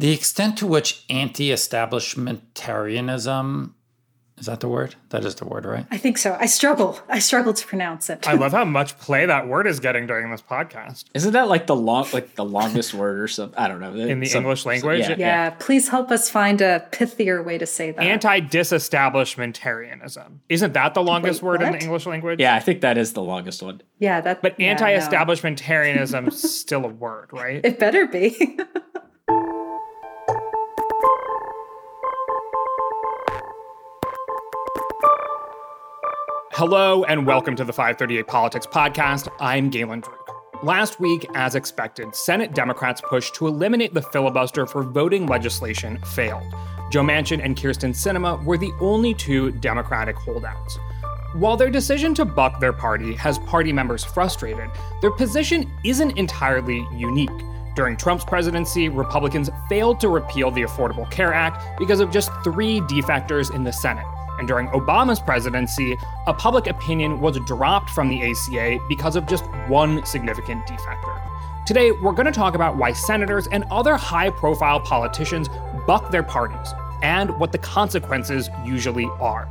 The extent to which anti establishmentarianism is that the word? That is the word, right? I think so. I struggle. I struggle to pronounce it. I love how much play that word is getting during this podcast. Isn't that like the long, like the longest word or something? I don't know. In the Some- English language? yeah. yeah, please help us find a pithier way to say that. Anti disestablishmentarianism. Isn't that the longest Wait, word in the? English language? Yeah, I think that is the longest one. yeah, that. But yeah, anti establishmentarianism is still a word, right? It better be. Hello and welcome to the 538 Politics Podcast. I'm Galen Druk. Last week, as expected, Senate Democrats' push to eliminate the filibuster for voting legislation failed. Joe Manchin and Kyrsten Sinema were the only two Democratic holdouts. While their decision to buck their party has party members frustrated, their position isn't entirely unique. During Trump's presidency, Republicans failed to repeal the Affordable Care Act because of just three defectors in the Senate. And during Obama's presidency, a public option was dropped from the ACA because of just one significant defector. Today, we're going to talk about why senators and other high profile politicians buck their parties and what the consequences usually are.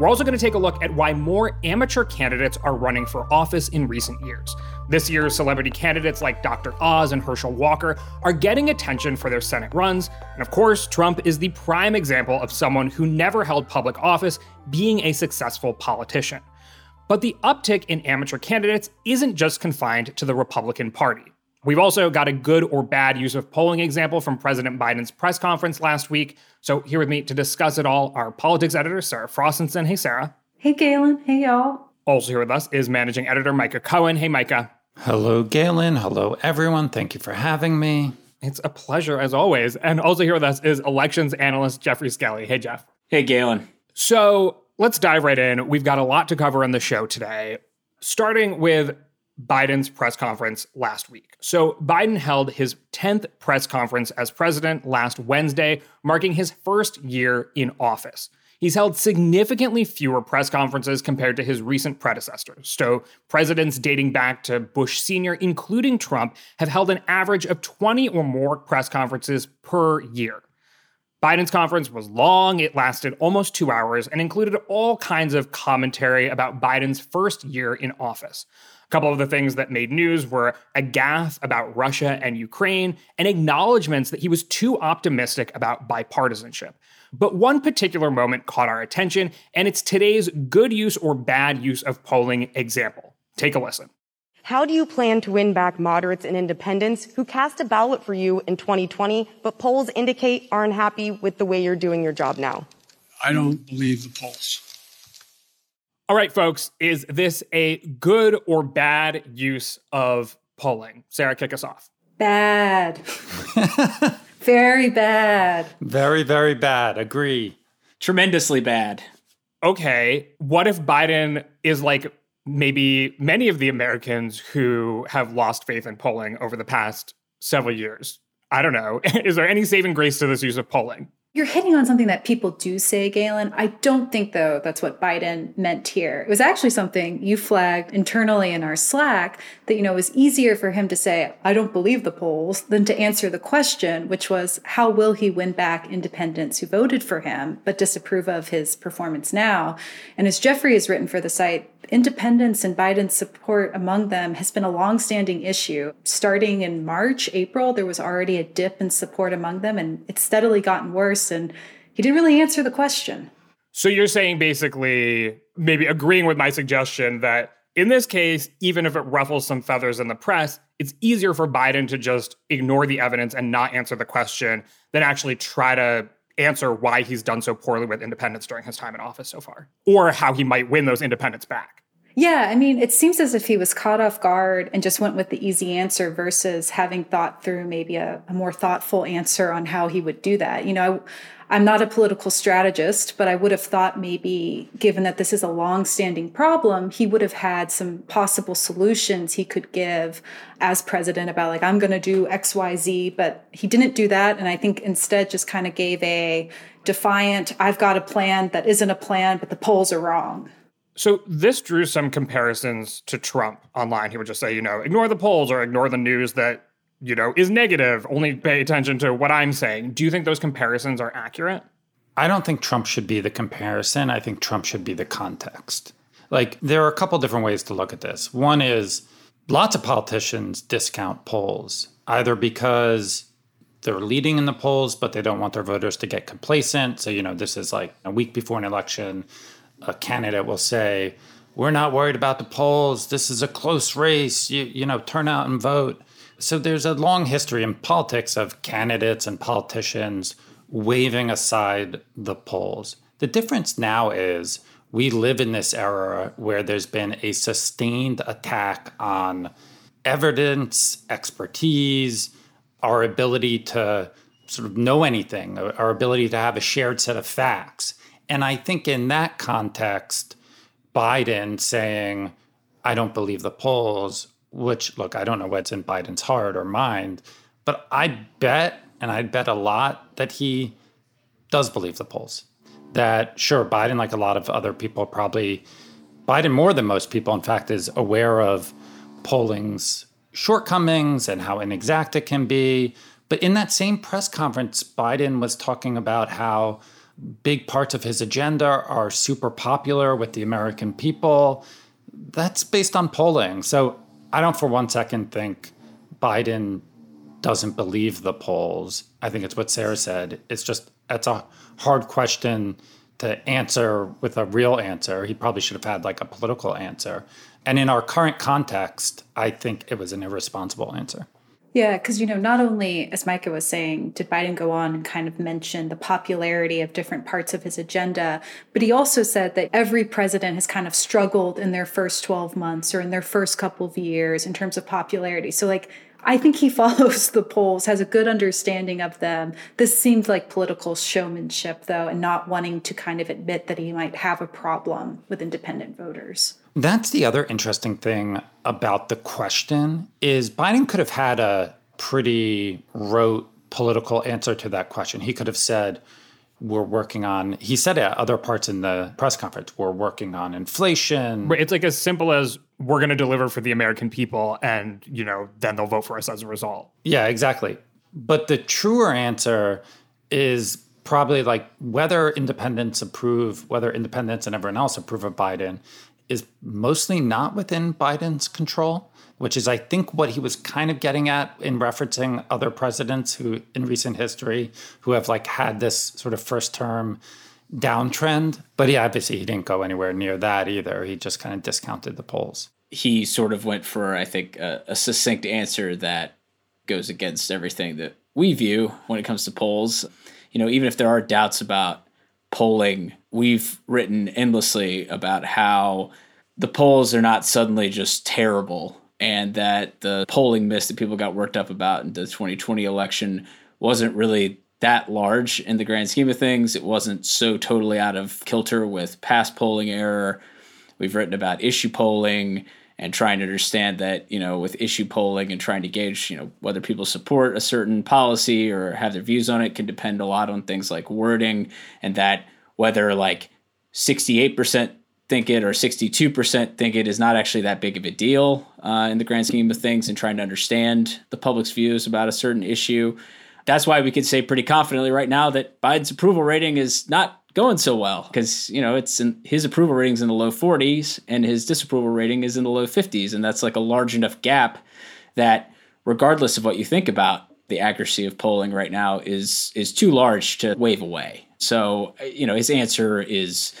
We're also going to take a look at why more amateur candidates are running for office in recent years. This year's celebrity candidates like Dr. Oz and Herschel Walker are getting attention for their Senate runs. And of course, Trump is the prime example of someone who never held public office being a successful politician. But the uptick in amateur candidates isn't just confined to the Republican Party. We've also got a good or bad use of polling example from President Biden's press conference last week. So, here with me to discuss it all, our politics editor, Sarah Frostenson. Hey, Sarah. hey, Galen. Hey, y'all. Also here with us is managing editor Micah Cohen. Hey, Micah. Hello, Galen. Hello, everyone. Thank you for having me. It's a pleasure as always. And also here with us is elections analyst Geoffrey Skelley. Hey, Jeff. Hey, Galen. So let's dive right in. We've got a lot to cover on the show today, starting with Biden's press conference last week. So Biden held his 10th press conference as president last Wednesday, marking his first year in office. He's held significantly fewer press conferences compared to his recent predecessors. So, presidents dating back to Bush Sr., including Trump, have held an average of 20 or more press conferences per year. Biden's conference was long, it lasted almost two hours, and included all kinds of commentary about Biden's first year in office. A couple of the things that made news were a gaffe about Russia and Ukraine, and acknowledgments that he was too optimistic about bipartisanship. But one particular moment caught our attention, and it's today's good use or bad use of polling example. Take a listen. How do you plan to win back moderates and independents who cast a ballot for you in 2020, but polls indicate aren't happy with the way you're doing your job now? I don't believe the polls. All right, folks, is this a good or bad use of polling? Sarah, kick us off. Bad. Very bad. Very, very bad. Agree. Tremendously bad. Okay, what if Biden is like maybe many of the Americans who have lost faith in polling over the past several years? I don't know. Is there any saving grace to this use of polling? You're hitting on something that people do say, Galen. I don't think, though, that's what Biden meant here. It was actually something you flagged internally in our Slack that, you know, was easier for him to say, I don't believe the polls, than to answer the question, which was, how will he win back independents who voted for him but disapprove of his performance now? And as Geoffrey has written for the site, independents and Biden's support among them has been a longstanding issue. Starting in March, April, there was already a dip in support among them, and it's steadily gotten worse. And he didn't really answer the question. So you're saying basically, maybe agreeing with my suggestion that in this case, even if it ruffles some feathers in the press, it's easier for Biden to just ignore the evidence and not answer the question than actually try to answer why he's done so poorly with independents during his time in office so far, or how he might win those independents back. Yeah, I mean, it seems as if he was caught off guard and just went with the easy answer versus having thought through maybe a, a more thoughtful answer on how he would do that. You know, I, I'm not a political strategist, but I would have thought maybe, given that this is a long-standing problem, he would have had some possible solutions he could give as president about like I'm going to do X, Y, Z. But he didn't do that, and I think instead just kind of gave a defiant, "I've got a plan that isn't a plan, but the polls are wrong." So this drew some comparisons to Trump online. He would just say, you know, ignore the polls or ignore the news that you know, is negative. Only pay attention to what I'm saying. Do you think those comparisons are accurate? I don't think Trump should be the comparison. I think Trump should be the context. Like, there are a couple different ways to look at this. One is lots of politicians discount polls, either because they're leading in the polls, but they don't want their voters to get complacent. So, you know, this is like a week before an election, a candidate will say, We're not worried about the polls. This is a close race. You, you know, turn out and vote. So, there's a long history in politics of candidates and politicians waving aside the polls. The difference now is we live in this era where there's been a sustained attack on evidence, expertise, our ability to sort of know anything, our ability to have a shared set of facts. And I think in that context, Biden saying, I don't believe the polls, which, look, I don't know what's in Biden's heart or mind, but I bet, and I bet a lot, that he does believe the polls. That, sure, Biden, like a lot of other people, probably, Biden more than most people, in fact, is aware of polling's shortcomings and how inexact it can be. But in that same press conference, Biden was talking about how big parts of his agenda are super popular with the American people. That's based on polling. So I don't for one second think Biden doesn't believe the polls. I think it's what Sarah said. It's just, it's a hard question to answer with a real answer. He probably should have had like a political answer. And in our current context, I think it was an irresponsible answer. Yeah, because, you know, not only, as Micah was saying, did Biden go on and kind of mention the popularity of different parts of his agenda, but he also said that every president has kind of struggled in their first 12 months or in their first couple of years in terms of popularity. So, like, I think he follows the polls, has a good understanding of them. This seems like political showmanship, though, and not wanting to kind of admit that he might have a problem with independent voters. That's the other interesting thing about the question is Biden could have had a pretty rote political answer to that question. He could have said, we're working on he said at other parts in the press conference we're working on inflation. It's like as simple as we're going to deliver for the american people and you know then they'll vote for us as a result. Yeah exactly. But the truer answer is probably like whether independents approve whether independents and everyone else approve of biden is mostly not within biden's control which is, I think, what he was kind of getting at in referencing other presidents who, in recent history, who have like had this sort of first term downtrend. But yeah, obviously, he didn't go anywhere near that either. He just kind of discounted the polls. He sort of went for, I think, a, a succinct answer that goes against everything that we view when it comes to polls. You know, even if there are doubts about polling, we've written endlessly about how the polls are not suddenly just terrible and that the polling miss that people got worked up about in the 2020 election wasn't really that large in the grand scheme of things. It wasn't so totally out of kilter with past polling error. We've written about issue polling and trying to understand that, you know, with issue polling and trying to gauge, you know, whether people support a certain policy or have their views on it can depend a lot on things like wording and that whether like 68% think it or 62% think it is not actually that big of a deal uh, in the grand scheme of things and trying to understand the public's views about a certain issue. That's why we could say pretty confidently right now that Biden's approval rating is not going so well because you know it's in, his approval rating's in the low 40s and his disapproval rating is in the low 50s and that's like a large enough gap that regardless of what you think about the accuracy of polling right now is is too large to wave away so uh, you know his answer is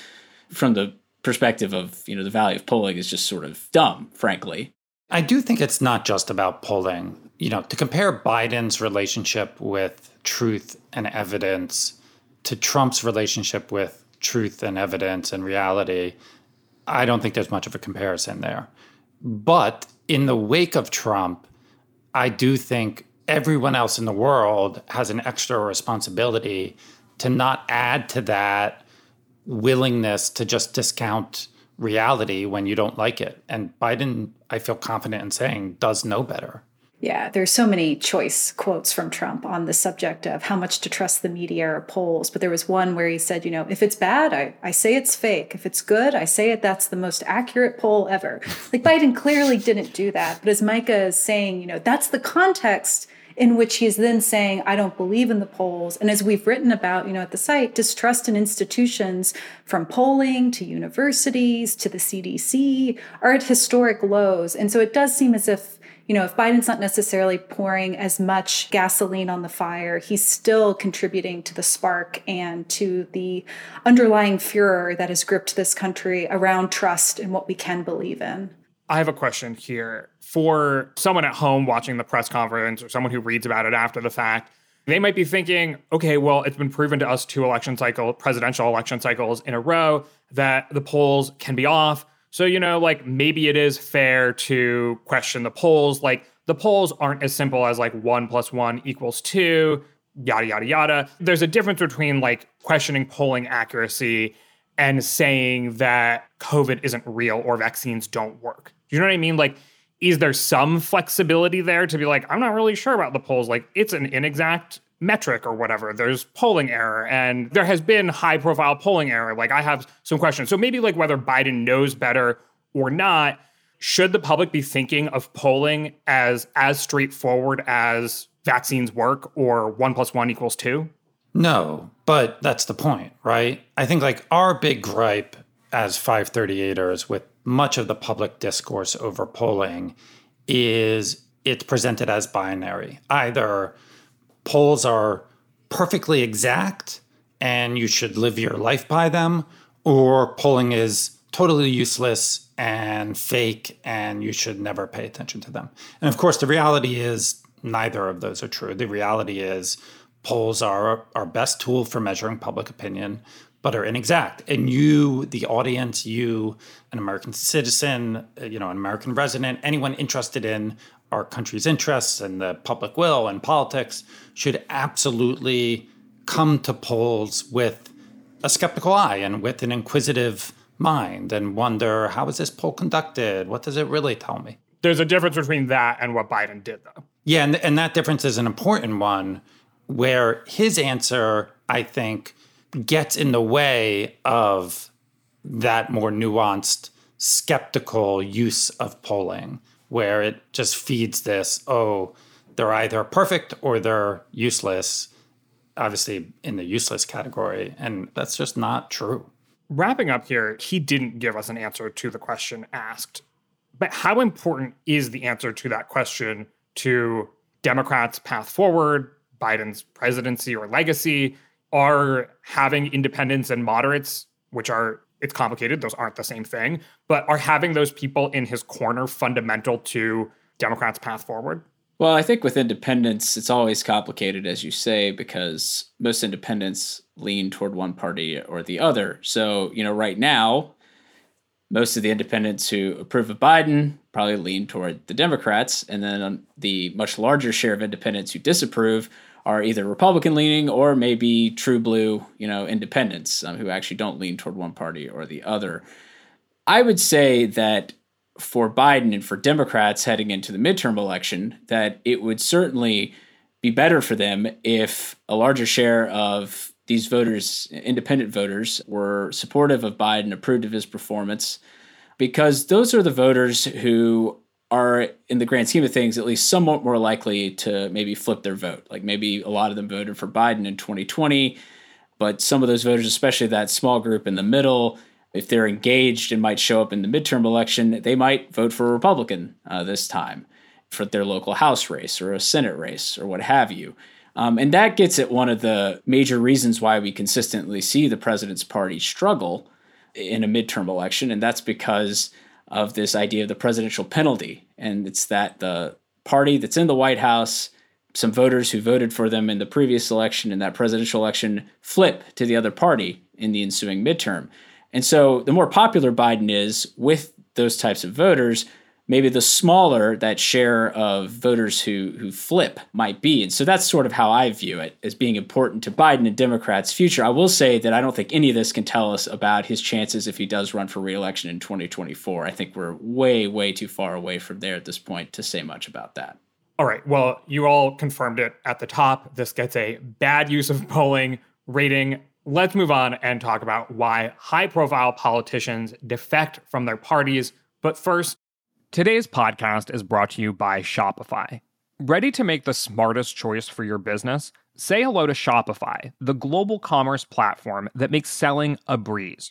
from the perspective of you know the value of polling is just sort of dumb, frankly. I do think it's not just about polling. You know, to compare Biden's relationship with truth and evidence to Trump's relationship with truth and evidence and reality, I don't think there's much of a comparison there. But in the wake of Trump, I do think everyone else in the world has an extra responsibility to not add to that willingness to just discount reality when you don't like it. And Biden, I feel confident in saying, does know better. Yeah, there's so many choice quotes from Trump on the subject of how much to trust the media or polls. But there was one where he said, you know, if it's bad, I, I say it's fake. If it's good, I say it that's the most accurate poll ever. Like Biden clearly didn't do that. But as Micah is saying, you know, that's the context in which he's then saying, I don't believe in the polls. And as we've written about, you know, at the site, distrust in institutions from polling to universities to the CDC are at historic lows. And so it does seem as if you know, if Biden's not necessarily pouring as much gasoline on the fire, he's still contributing to the spark and to the underlying furor that has gripped this country around trust and what we can believe in. I have a question here for someone at home watching the press conference or someone who reads about it after the fact. They might be thinking, okay, well, it's been proven to us two election cycle, presidential election cycles in a row that the polls can be off so, you know, like maybe it is fair to question the polls. Like the polls aren't as simple as like one plus one equals two, yada, yada, yada. There's a difference between like questioning polling accuracy and saying that COVID isn't real or vaccines don't work. Do you know what I mean? Like, is there some flexibility there to be like, I'm not really sure about the polls? Like, it's an inexact metric or whatever. There's polling error, and there has been high profile polling error. Like, I have some questions. So maybe like whether Biden knows better or not, should the public be thinking of polling as as straightforward as vaccines work or one plus one equals two? No, but that's the point, right? I think like our big gripe as 538ers with much of the public discourse over polling is it's presented as binary. Either polls are perfectly exact and you should live your life by them, or polling is totally useless and fake and you should never pay attention to them. And of course, the reality is neither of those are true. The reality is polls are our best tool for measuring public opinion, but are inexact. And you, the audience, you, an American citizen, uh, you know, an American resident, anyone interested in our country's interests and the public will and politics should absolutely come to polls with a skeptical eye and with an inquisitive mind and wonder how is this poll conducted? What does it really tell me? There's a difference between that and what Biden did, though. Yeah, and, and that difference is an important one where his answer, I think, gets in the way of that more nuanced, skeptical use of polling where it just feeds this oh, they're either perfect or they're useless, obviously in the useless category. And that's just not true. Wrapping up here, he didn't give us an answer to the question asked. But how important is the answer to that question to Democrats' path forward, Biden's presidency or legacy? Are having independents and moderates, which are it's complicated. Those aren't the same thing. But are having those people in his corner fundamental to Democrats' path forward? Well, I think with independents, it's always complicated, as you say, because most independents lean toward one party or the other. So, you know, right now, most of the independents who approve of Biden probably lean toward the Democrats. And then the much larger share of independents who disapprove are either Republican leaning or maybe true blue, you know, independents um, who actually don't lean toward one party or the other. I would say that for Biden and for Democrats heading into the midterm election, that it would certainly be better for them if a larger share of these voters, independent voters, were supportive of Biden, approved of his performance, because those are the voters who are in the grand scheme of things at least somewhat more likely to maybe flip their vote. Like maybe a lot of them voted for Biden in 2020, but some of those voters, especially that small group in the middle, if they're engaged and might show up in the midterm election, they might vote for a Republican uh, this time for their local House race or a Senate race or what have you. Um, and that gets at one of the major reasons why we consistently see the president's party struggle in a midterm election, and that's because of this idea of the presidential penalty. And it's that the party that's in the White House, some voters who voted for them in the previous election and that presidential election flip to the other party in the ensuing midterm. And so the more popular Biden is with those types of voters, maybe the smaller that share of voters who who flip might be. And so that's sort of how I view it as being important to Biden and Democrats' future. I will say that I don't think any of this can tell us about his chances if he does run for reelection in 2024. I think we're way way too far away from there at this point to say much about that. All right. Well, you all confirmed it at the top. This gets a bad use of polling rating. Let's move on and talk about why high profile politicians defect from their parties. But first, today's podcast is brought to you by Shopify. Ready to make the smartest choice for your business? Say hello to Shopify, the global commerce platform that makes selling a breeze.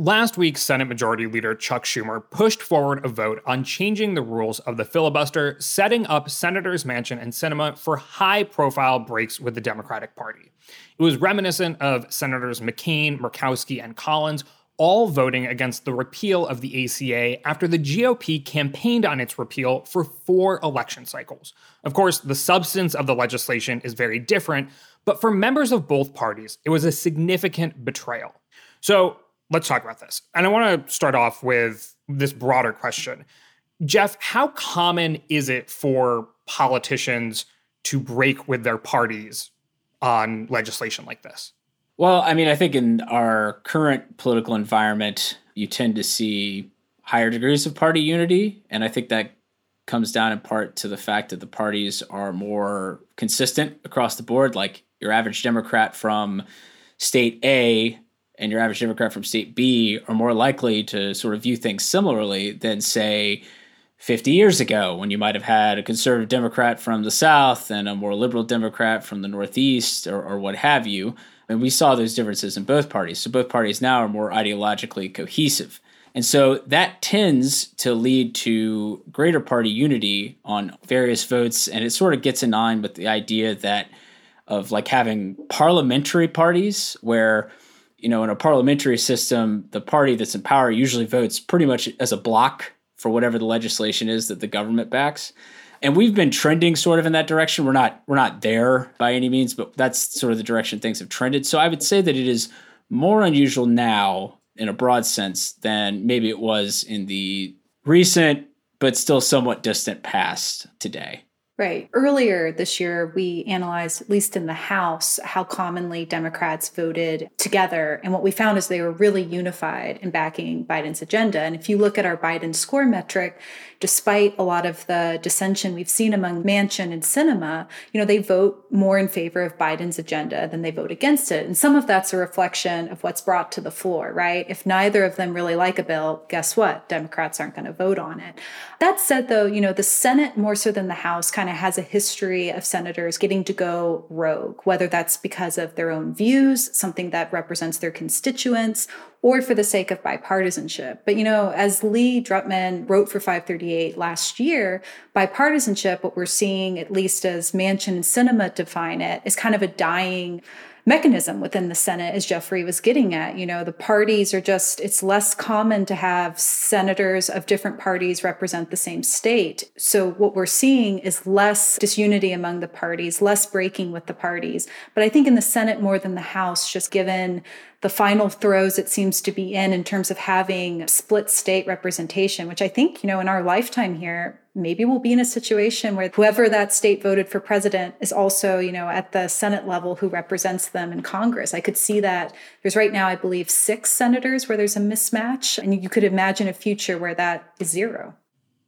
Last week, Senate Majority Leader Chuck Schumer pushed forward a vote on changing the rules of the filibuster, setting up Senators Manchin and Sinema for high profile breaks with the Democratic Party. It was reminiscent of Senators McCain, Murkowski, and Collins all voting against the repeal of the ACA after the GOP campaigned on its repeal for four election cycles. Of course, the substance of the legislation is very different, but for members of both parties, it was a significant betrayal. So, let's talk about this. And I want to start off with this broader question. Jeff, how common is it for politicians to break with their parties on legislation like this? Well, I mean, I think in our current political environment, you tend to see higher degrees of party unity. And I think that comes down in part to the fact that the parties are more consistent across the board. Like your average Democrat from state A and your average Democrat from state B are more likely to sort of view things similarly than, say, 50 years ago when you might have had a conservative Democrat from the South and a more liberal Democrat from the Northeast or, or what have you. And we saw those differences in both parties. So both parties now are more ideologically cohesive. And so that tends to lead to greater party unity on various votes. And it sort of gets in line with the idea that of like having parliamentary parties where you know, in a parliamentary system, the party that's in power usually votes pretty much as a block for whatever the legislation is that the government backs. And we've been trending sort of in that direction. We're not we're not there by any means, but that's sort of the direction things have trended. So I would say that it is more unusual now in a broad sense than maybe it was in the recent but still somewhat distant past today. Right. Earlier this year, we analyzed, at least in the House, how commonly Democrats voted together. And what we found is they were really unified in backing Biden's agenda. And if you look at our Biden score metric, despite a lot of the dissension we've seen among Manchin and Sinema, you know, they vote more in favor of Biden's agenda than they vote against it. And some of that's a reflection of what's brought to the floor, right? If neither of them really like a bill, guess what? Democrats aren't going to vote on it. That said, though, you know, the Senate, more so than the House, kind of has a history of senators getting to go rogue, whether that's because of their own views, something that represents their constituents, or for the sake of bipartisanship. But you know, as Lee Drutman wrote for 538 last year, bipartisanship, what we're seeing, at least as Manchin and Sinema define it, is kind of a dying mechanism within the Senate, as Geoffrey was getting at. You know, the parties are just, it's less common to have senators of different parties represent the same state. So what we're seeing is less disunity among the parties, less breaking with the parties. But I think in the Senate more than the House, just given the final throes it seems to be in in terms of having split state representation, which I think, you know, in our lifetime here, maybe we'll be in a situation where whoever that state voted for president is also, you know, at the Senate level who represents them in Congress. I could see that there's right now, I believe, six senators where there's a mismatch. And you could imagine a future where that is zero.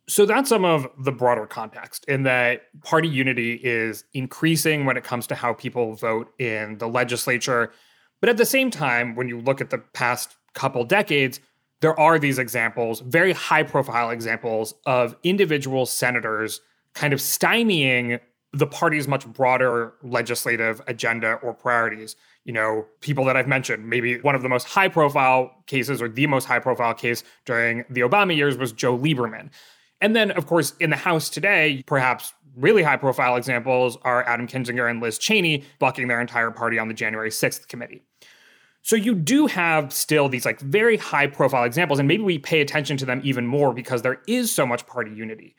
So that's some of the broader context in that party unity is increasing when it comes to how people vote in the legislature. But at the same time, when you look at the past couple decades, there are these examples, very high profile examples of individual senators kind of stymieing the party's much broader legislative agenda or priorities. You know, people that I've mentioned, maybe one of the most high profile cases or the most high profile case during the Obama years was Joe Lieberman. And then, of course, in the House today, perhaps really high profile examples are Adam Kinzinger and Liz Cheney bucking their entire party on the January 6th committee. So you do have still these like very high profile examples, and maybe we pay attention to them even more because there is so much party unity.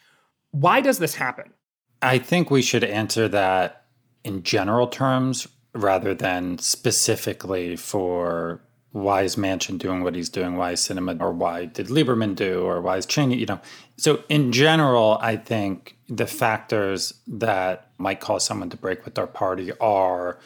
Why does this happen? I think we should answer that in general terms rather than specifically for why is Manchin doing what he's doing? Why is Sinema or why did Lieberman do, or why is Cheney? You know, so in general, I think the factors that might cause someone to break with their party are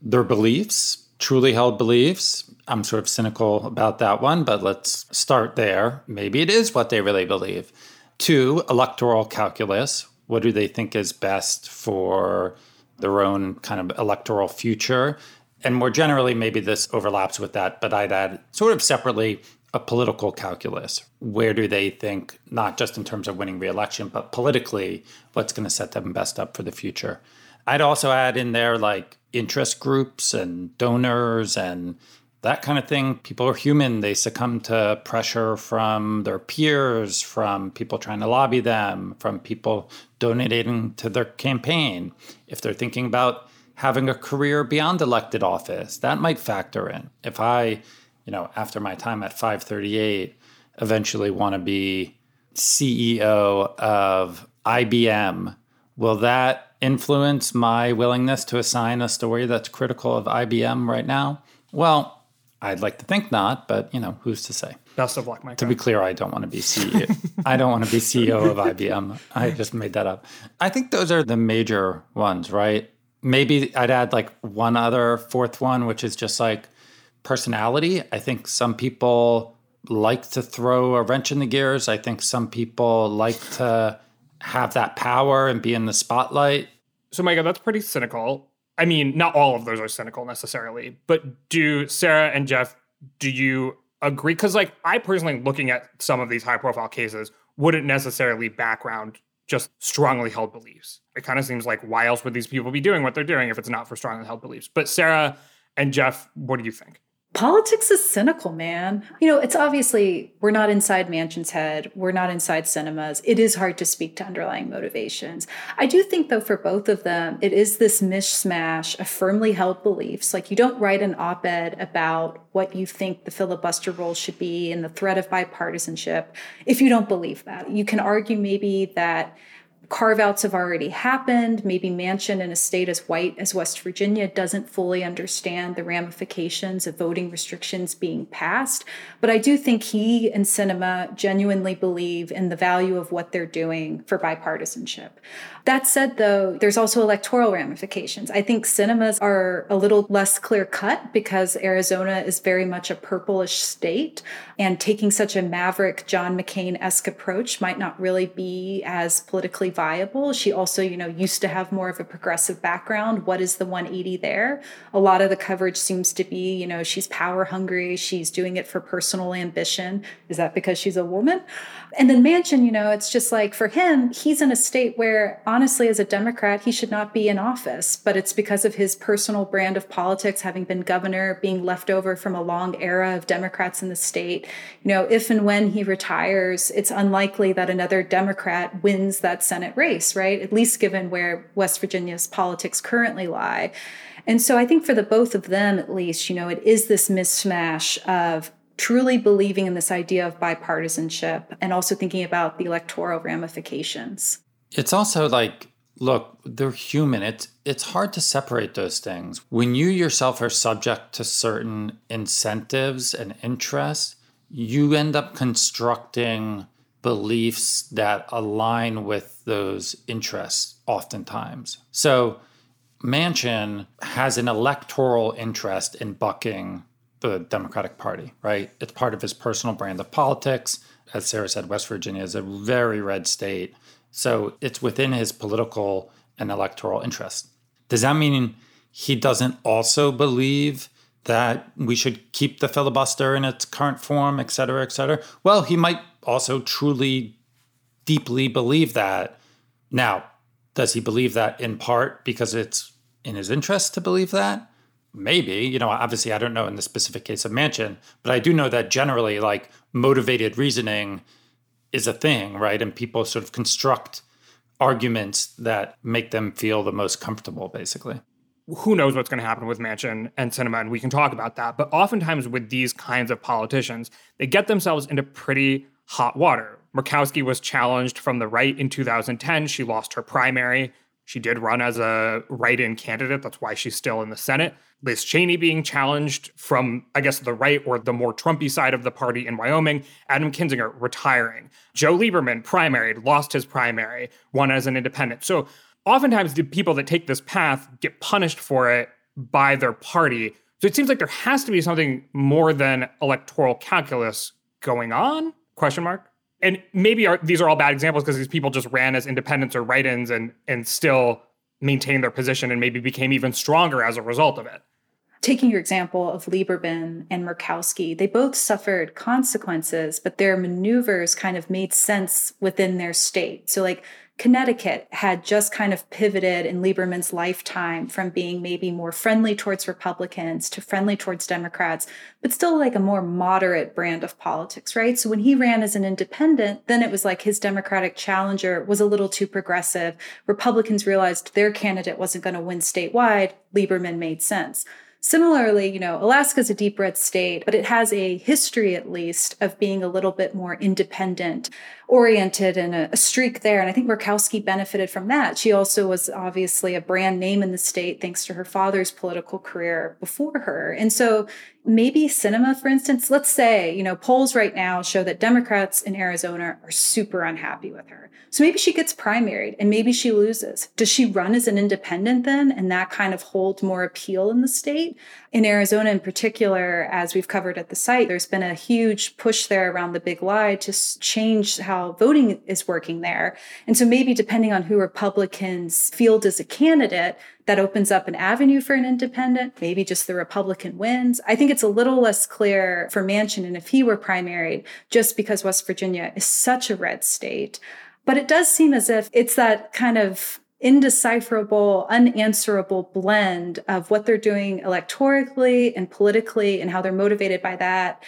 their beliefs, truly held beliefs. I'm sort of cynical about that one, but let's start there. Maybe it is what they really believe. Two, electoral calculus. What do they think is best for their own kind of electoral future? And more generally, maybe this overlaps with that, but I'd add sort of separately a political calculus. Where do they think, not just in terms of winning reelection, but politically, what's going to set them best up for the future? I'd also add in there like interest groups and donors and that kind of thing. People are human. They succumb to pressure from their peers, from people trying to lobby them, from people donating to their campaign. If they're thinking about having a career beyond elected office. That might factor in. If I, you know, after my time at 538, eventually want to be CEO of IBM, will that influence my willingness to assign a story that's critical of IBM right now? Well, I'd like to think not, but you know, who's to say? Best of luck, Mike. To be clear, I don't want to be CEO. I don't want to be CEO of IBM. I just made that up. I think those are the major ones, right? maybe I'd add like one other fourth one, which is just like personality. I think some people like to throw a wrench in the gears. I think some people like to have that power and be in the spotlight. So, Micah, that's pretty cynical. I mean, not all of those are cynical necessarily, but do Sarah and Jeff, do you agree? Because, like, I personally, looking at some of these high profile cases, wouldn't necessarily background just strongly held beliefs. It kind of seems like why else would these people be doing what they're doing if it's not for strongly held beliefs? But Sarah and Jeff, what do you think? Politics is cynical, man. You know, it's obviously we're not inside Manchin's head. We're not inside Sinema's. It is hard to speak to underlying motivations. I do think, though, for both of them, it is this mishmash of firmly held beliefs. Like, you don't write an op ed about what you think the filibuster role should be and the threat of bipartisanship if you don't believe that. You can argue maybe that carve outs have already happened. Maybe Manchin in a state as white as West Virginia doesn't fully understand the ramifications of voting restrictions being passed. But I do think he and Sinema genuinely believe in the value of what they're doing for bipartisanship. That said, though, there's also electoral ramifications. I think Sinema's are a little less clear cut because Arizona is very much a purplish state, and taking such a maverick John McCain esque approach might not really be as politically viable. She also, you know, used to have more of a progressive background. What is the 180 there? A lot of the coverage seems to be, you know, she's power hungry, she's doing it for personal ambition. Is that because she's a woman? And then Manchin, you know, it's just like for him, he's in a state where honestly, as a Democrat, he should not be in office, but it's because of his personal brand of politics, having been governor, being left over from a long era of Democrats in the state. You know, if and when he retires, it's unlikely that another Democrat wins that Senate race, right? At least given where West Virginia's politics currently lie. And so I think for the both of them, at least, you know, it is this mismatch of truly believing in this idea of bipartisanship and also thinking about the electoral ramifications. It's also like, look, they're human. It's it's hard to separate those things. When you yourself are subject to certain incentives and interests, you end up constructing beliefs that align with those interests oftentimes. So Manchin has an electoral interest in bucking the Democratic Party, right? It's part of his personal brand of politics. As Sarah said, West Virginia is a very red state. So it's within his political and electoral interest. Does that mean he doesn't also believe that we should keep the filibuster in its current form, et cetera, et cetera. Well, he might also truly, deeply believe that. Now, does he believe that in part because it's in his interest to believe that? Maybe. You know, obviously, I don't know in the specific case of Manchin but I do know that generally, like, motivated reasoning is a thing, right? And people sort of construct arguments that make them feel the most comfortable, basically. Who knows what's going to happen with Manchin and Sinema and we can talk about that. But oftentimes with these kinds of politicians, they get themselves into pretty hot water. Murkowski was challenged from the right in 2010. She lost her primary. She did run as a write in candidate. That's why she's still in the Senate. Liz Cheney being challenged from, I guess, the right or the more Trumpy side of the party in Wyoming. Adam Kinzinger retiring. Joe Lieberman primaried, lost his primary, won as an independent. So oftentimes the people that take this path get punished for it by their party. So it seems like there has to be something more than electoral calculus going on? Question mark and maybe are, these are all bad examples because these people just ran as independents or write-ins and and still maintained their position and maybe became even stronger as a result of it. Taking your example of Lieberman and Murkowski, they both suffered consequences, but their maneuvers kind of made sense within their state. So, like Connecticut had just kind of pivoted in Lieberman's lifetime from being maybe more friendly towards Republicans to friendly towards Democrats, but still like a more moderate brand of politics, right? So when he ran as an independent, then it was like his Democratic challenger was a little too progressive. Republicans realized their candidate wasn't going to win statewide. Lieberman made sense. Similarly, you know, Alaska's a deep red state, but it has a history at least of being a little bit more independent oriented and a, a, streak there. And I think Murkowski benefited from that. She also was obviously a brand name in the state thanks to her father's political career before her. And so maybe Sinema, for instance, let's say, you know, polls right now show that Democrats in Arizona are super unhappy with her. So maybe she gets primaried and maybe she loses. Does she run as an independent then? And that kind of holds more appeal in the state? In Arizona, in particular, as we've covered at the site, there's been a huge push there around the big lie to change how voting is working there. And so maybe depending on who Republicans field as a candidate, that opens up an avenue for an independent. Maybe just the Republican wins. I think it's a little less clear for Manchin and if he were primaried, just because West Virginia is such a red state. But it does seem as if it's that kind of indecipherable, unanswerable blend of what they're doing electorally and politically and how they're motivated by that.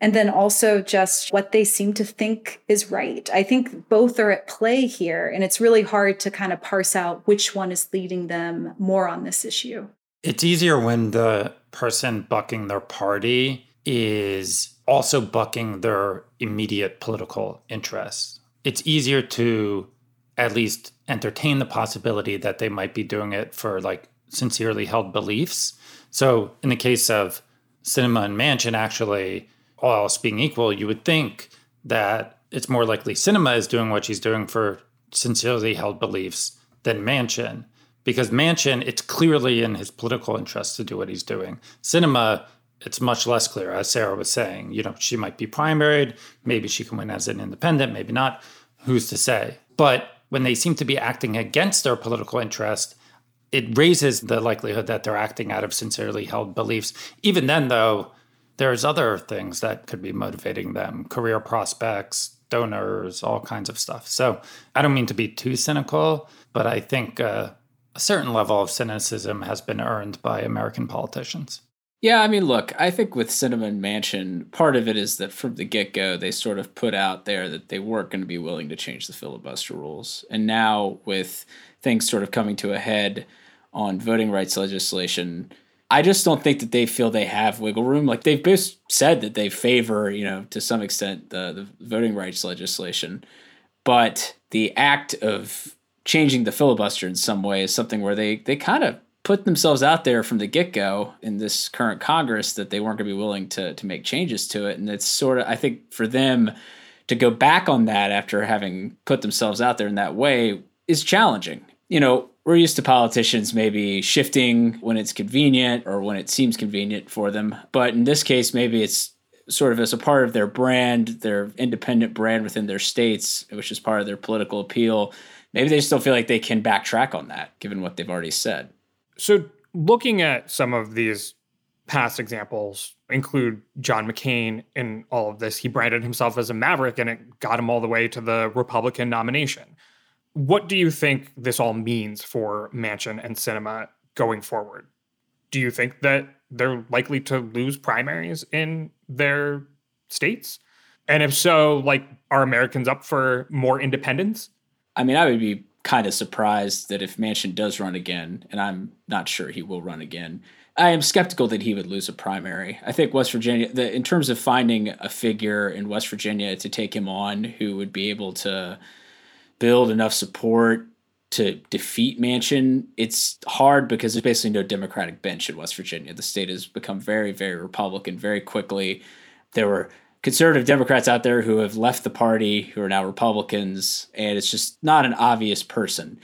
And then also just what they seem to think is right. I think both are at play here. And it's really hard to kind of parse out which one is leading them more on this issue. It's easier when the person bucking their party is also bucking their immediate political interests it's easier to at least entertain the possibility that they might be doing it for like sincerely held beliefs. So in the case of Sinema and Manchin, actually, all else being equal, you would think that it's more likely Sinema is doing what she's doing for sincerely held beliefs than Manchin, Because Manchin, it's clearly in his political interest to do what he's doing. Sinema, it's much less clear, as Sarah was saying. You know, she might be primaried, maybe she can win as an independent, maybe not. Who's to say? But when they seem to be acting against their political interest, it raises the likelihood that they're acting out of sincerely held beliefs. Even then, though, there's other things that could be motivating them career prospects, donors, all kinds of stuff. So I don't mean to be too cynical, but I think uh, a certain level of cynicism has been earned by American politicians. Yeah, I mean, look, I think with Cinnamon Manchin, part of it is that from the get go, they sort of put out there that they weren't going to be willing to change the filibuster rules. And now, with things sort of coming to a head on voting rights legislation, I just don't think that they feel they have wiggle room. Like they've both said that they favor, you know, to some extent, the, the voting rights legislation. But the act of changing the filibuster in some way is something where they, they kind of put themselves out there from the get go in this current Congress that they weren't going to be willing to to make changes to it, and it's sort of I think for them to go back on that after having put themselves out there in that way is challenging. You know, we're used to politicians maybe shifting when it's convenient or when it seems convenient for them, but in this case, maybe it's sort of as a part of their brand, their independent brand within their states, which is part of their political appeal. Maybe they still feel like they can backtrack on that, given what they've already said. So, looking at some of these past examples include John McCain in all of this. He branded himself as a maverick and it got him all the way to the Republican nomination. What do you think this all means for Manchin and Sinema going forward? Do you think that they're likely to lose primaries in their states? And if so, like, are Americans up for more independence? I mean, I would be kind of surprised that if Manchin does run again, and I'm not sure he will run again, I am skeptical that he would lose a primary. I think West Virginia, the, in terms of finding a figure in West Virginia to take him on who would be able to build enough support to defeat Manchin, it's hard because there's basically no Democratic bench in West Virginia. The state has become very, very Republican very quickly. There were conservative Democrats out there who have left the party, who are now Republicans, and it's just not an obvious person.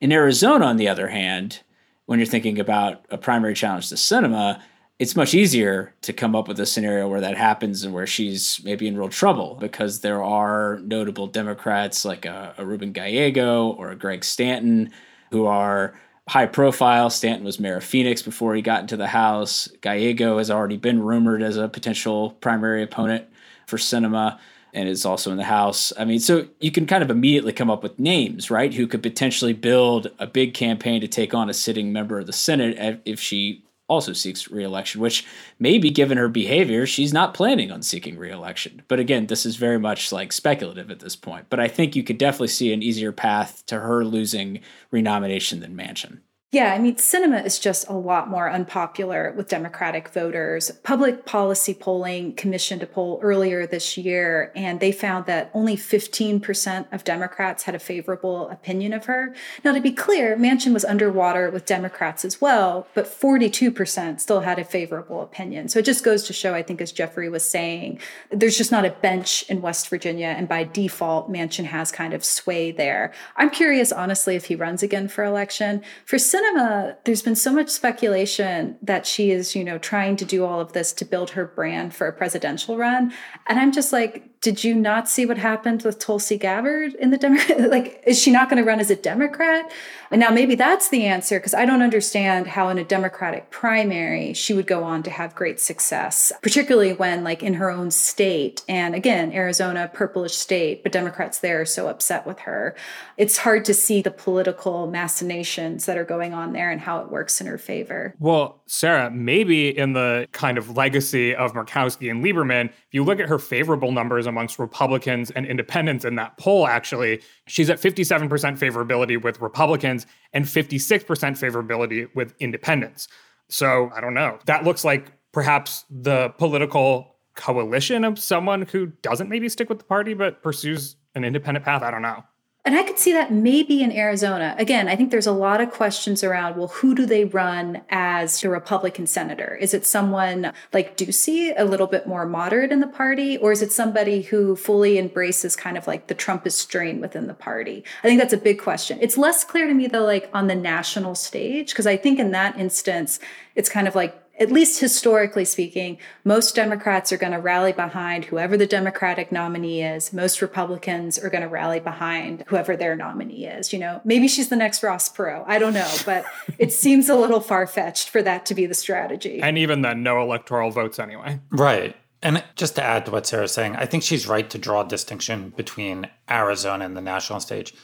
In Arizona, on the other hand, when you're thinking about a primary challenge to Sinema, it's much easier to come up with a scenario where that happens and where she's maybe in real trouble because there are notable Democrats like a, a Ruben Gallego or a Greg Stanton who are high profile. Stanton was mayor of Phoenix before he got into the House. Gallego has already been rumored as a potential primary opponent for Sinema and is also in the House. I mean, so you can kind of immediately come up with names, right, who could potentially build a big campaign to take on a sitting member of the Senate if she also seeks reelection, which maybe given her behavior, she's not planning on seeking reelection. But again, this is very much like speculative at this point. But I think you could definitely see an easier path to her losing renomination than Manchin. Yeah, I mean, Sinema is just a lot more unpopular with Democratic voters. Public policy polling commissioned a poll earlier this year, and they found that only 15% of Democrats had a favorable opinion of her. Now, to be clear, Manchin was underwater with Democrats as well, but 42% still had a favorable opinion. So it just goes to show, I think, as Geoffrey was saying, there's just not a bench in West Virginia, and by default, Manchin has kind of sway there. I'm curious, honestly, if he runs again for election. For Sinema, Sinema, there's been so much speculation that she is, you know, trying to do all of this to build her brand for a presidential run. And I'm just like, did you not see what happened with Tulsi Gabbard in the Democrat? like, is she not going to run as a Democrat? And now maybe that's the answer because I don't understand how in a Democratic primary she would go on to have great success, particularly when, like, in her own state, and again, Arizona, purplish state, but Democrats there are so upset with her. It's hard to see the political machinations that are going on there and how it works in her favor. Well, Sarah, maybe in the kind of legacy of Murkowski and Lieberman, if you look at her favorable numbers amongst Republicans and independents in that poll, actually, she's at 57% favorability with Republicans and 56% favorability with independents. So I don't know. That looks like perhaps the political coalition of someone who doesn't maybe stick with the party but pursues an independent path. I don't know. And I could see that maybe in Arizona. Again, I think there's a lot of questions around well, who do they run as a Republican senator? Is it someone like Ducey, a little bit more moderate in the party, or is it somebody who fully embraces kind of like the Trumpist strain within the party? I think that's a big question. It's less clear to me though, like on the national stage, because I think in that instance, it's kind of like at least historically speaking, most Democrats are going to rally behind whoever the Democratic nominee is. Most Republicans are going to rally behind whoever their nominee is. You know, maybe she's the next Ross Perot. I don't know, but it seems a little far fetched for that to be the strategy. And even then, no electoral votes anyway. Right. And just to add to what Sarah's saying, I think she's right to draw a distinction between Arizona and the national stage.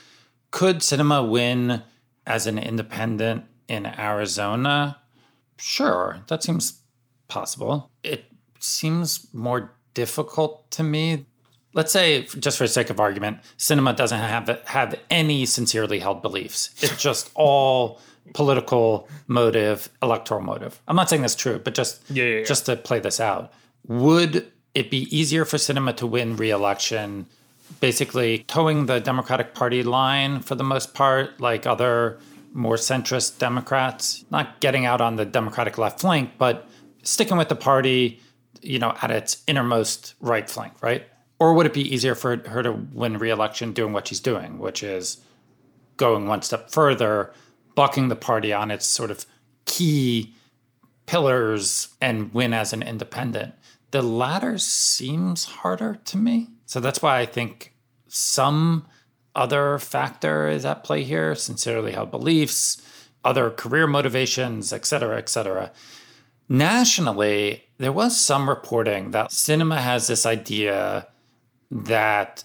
Could Sinema win as an independent in Arizona? Sure, that seems possible. It seems more difficult to me. Let's say, just for the sake of argument, Sinema doesn't have have any sincerely held beliefs. It's just all political motive, electoral motive. I'm not saying that's true, but just yeah, yeah, yeah. just to play this out, would it be easier for Sinema to win re-election, basically toeing the Democratic Party line for the most part, like other more centrist Democrats, not getting out on the Democratic left flank, but sticking with the party, you know, at its innermost right flank, right? Or would it be easier for her to win re-election doing what she's doing, which is going one step further, bucking the party on its sort of key pillars and win as an independent? The latter seems harder to me. So that's why I think some other factor is at play here sincerely held beliefs, other career motivations, et cetera, et cetera. nationally, there was some reporting that Sinema has this idea that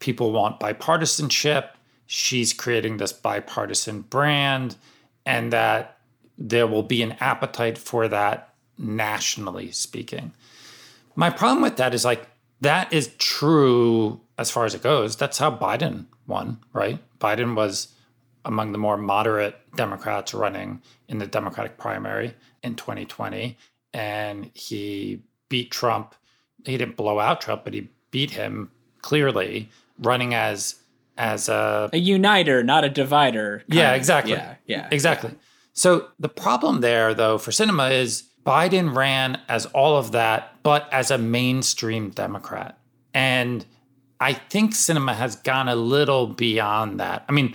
people want bipartisanship. She's creating this bipartisan brand, and that there will be an appetite for that nationally speaking. My problem with that is like, that is true as far as it goes. That's how Biden won, right? Biden was among the more moderate Democrats running in the Democratic primary in 2020. And he beat Trump. He didn't blow out Trump, but he beat him clearly, running as as a a uniter, not a divider. Yeah, exactly. Yeah, yeah. Exactly. So the problem there though for Sinema is Biden ran as all of that, but as a mainstream Democrat. And I think Sinema has gone a little beyond that. I mean,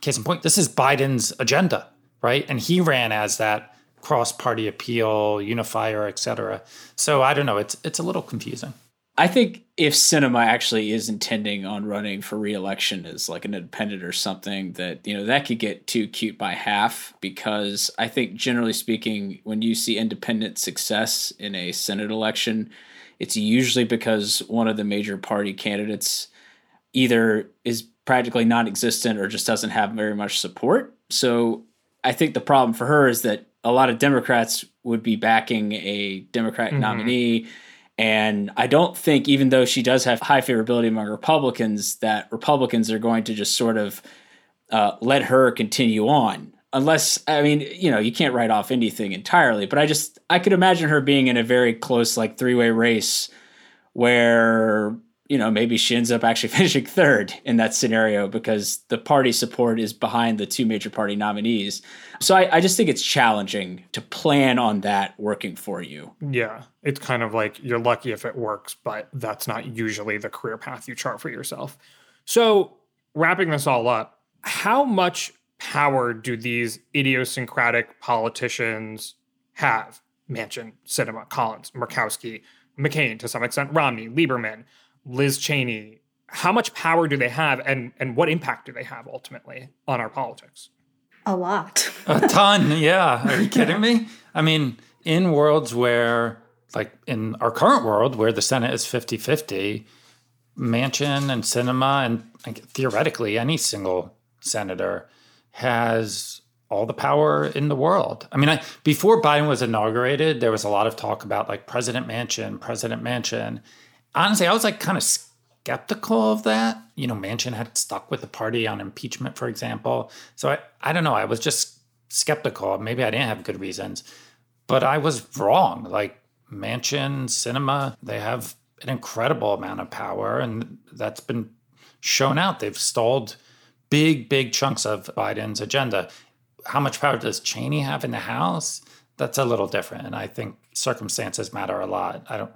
case in point, this is Biden's agenda, right? And he ran as that cross-party appeal, unifier, et cetera. So I don't know. It's it's a little confusing. I think if Sinema actually is intending on running for reelection as like an independent or something, that you know that could get too cute by half because I think generally speaking, when you see independent success in a Senate election, it's usually because one of the major party candidates either is practically non-existent or just doesn't have very much support. So I think the problem for her is that a lot of Democrats would be backing a Democrat mm-hmm. nominee and I don't think, even though she does have high favorability among Republicans, that Republicans are going to just sort of uh, let her continue on. Unless, I mean, you know, you can't write off anything entirely, but I just, I could imagine her being in a very close, like, three way race where you know, maybe she ends up actually finishing third in that scenario because the party support is behind the two major party nominees. So I, I, just think it's challenging to plan on that working for you. Yeah. It's kind of like you're lucky if it works, but that's not usually the career path you chart for yourself. So wrapping this all up, how much power do these idiosyncratic politicians have? Manchin, Sinema, Collins, Murkowski, McCain, to some extent, Romney, Lieberman Liz Cheney, how much power do they have and, and what impact do they have ultimately on our politics? A lot. a ton, yeah. Are you kidding me? I mean, in worlds where, like in our current world, where the Senate is 50 50, Manchin and Sinema and like, theoretically any single senator has all the power in the world. I mean, I, before Biden was inaugurated, there was a lot of talk about like President Manchin, President Manchin honestly, I was like kind of skeptical of that. You know, Manchin had stuck with the party on impeachment, for example. So I, I don't know. I was just skeptical. Maybe I didn't have good reasons, but I was wrong. Like Manchin, Sinema, they have an incredible amount of power, and that's been shown out. They've stalled big, big chunks of Biden's agenda. How much power does Cheney have in the House? That's a little different. And I think circumstances matter a lot. I don't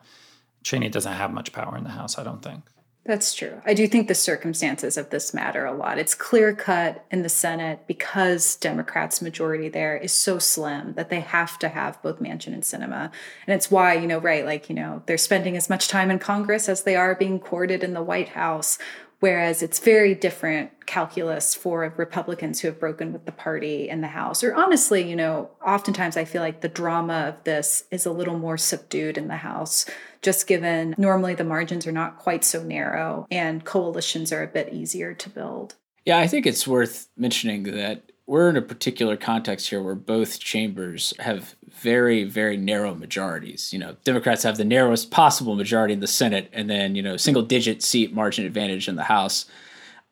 Cheney doesn't have much power in the House, I don't think. That's true. I do think the circumstances of this matter a lot. It's clear cut in the Senate because Democrats' majority there is so slim that they have to have both Manchin and Sinema, And it's why, you know, right, like, you know, they're spending as much time in Congress as they are being courted in the White House. Whereas it's very different calculus for Republicans who have broken with the party in the House. Or honestly, you know, oftentimes I feel like the drama of this is a little more subdued in the House, just given normally the margins are not quite so narrow and coalitions are a bit easier to build. Yeah, I think it's worth mentioning that we're in a particular context here where both chambers have very, very narrow majorities. You know, Democrats have the narrowest possible majority in the Senate and then, you know, single digit seat margin advantage in the House.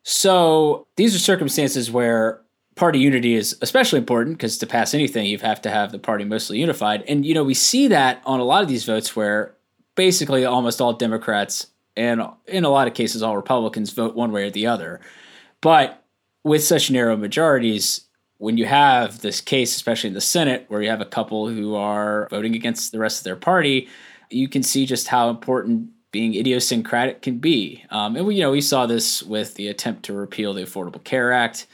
So these are circumstances where party unity is especially important because to pass anything, you have to have the party mostly unified. And, you know, we see that on a lot of these votes where basically almost all Democrats and in a lot of cases all Republicans vote one way or the other. But with such narrow majorities, when you have this case, especially in the Senate, where you have a couple who are voting against the rest of their party, you can see just how important being idiosyncratic can be. Um, and we, you know, we saw this with the attempt to repeal the Affordable Care Act,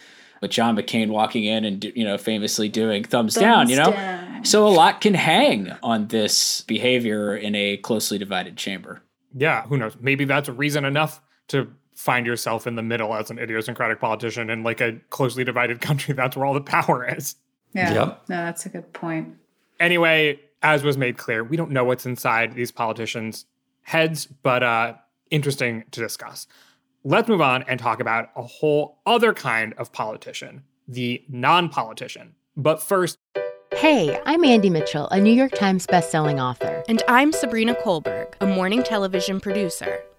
with John McCain walking in and you know famously doing thumbs, thumbs down. You know, down. so a lot can hang on this behavior in a closely divided chamber. Yeah, who knows? Maybe that's a reason enough to find yourself in the middle as an idiosyncratic politician in like a closely divided country. That's where all the power is. Yeah. Yep. No, that's a good point. Anyway, as was made clear, we don't know what's inside these politicians' heads, but uh, interesting to discuss. Let's move on and talk about a whole other kind of politician, the non politician. But first, Hey, I'm Andie Mitchell, a New York Times bestselling author. And I'm Sabrina Kohlberg, a morning television producer.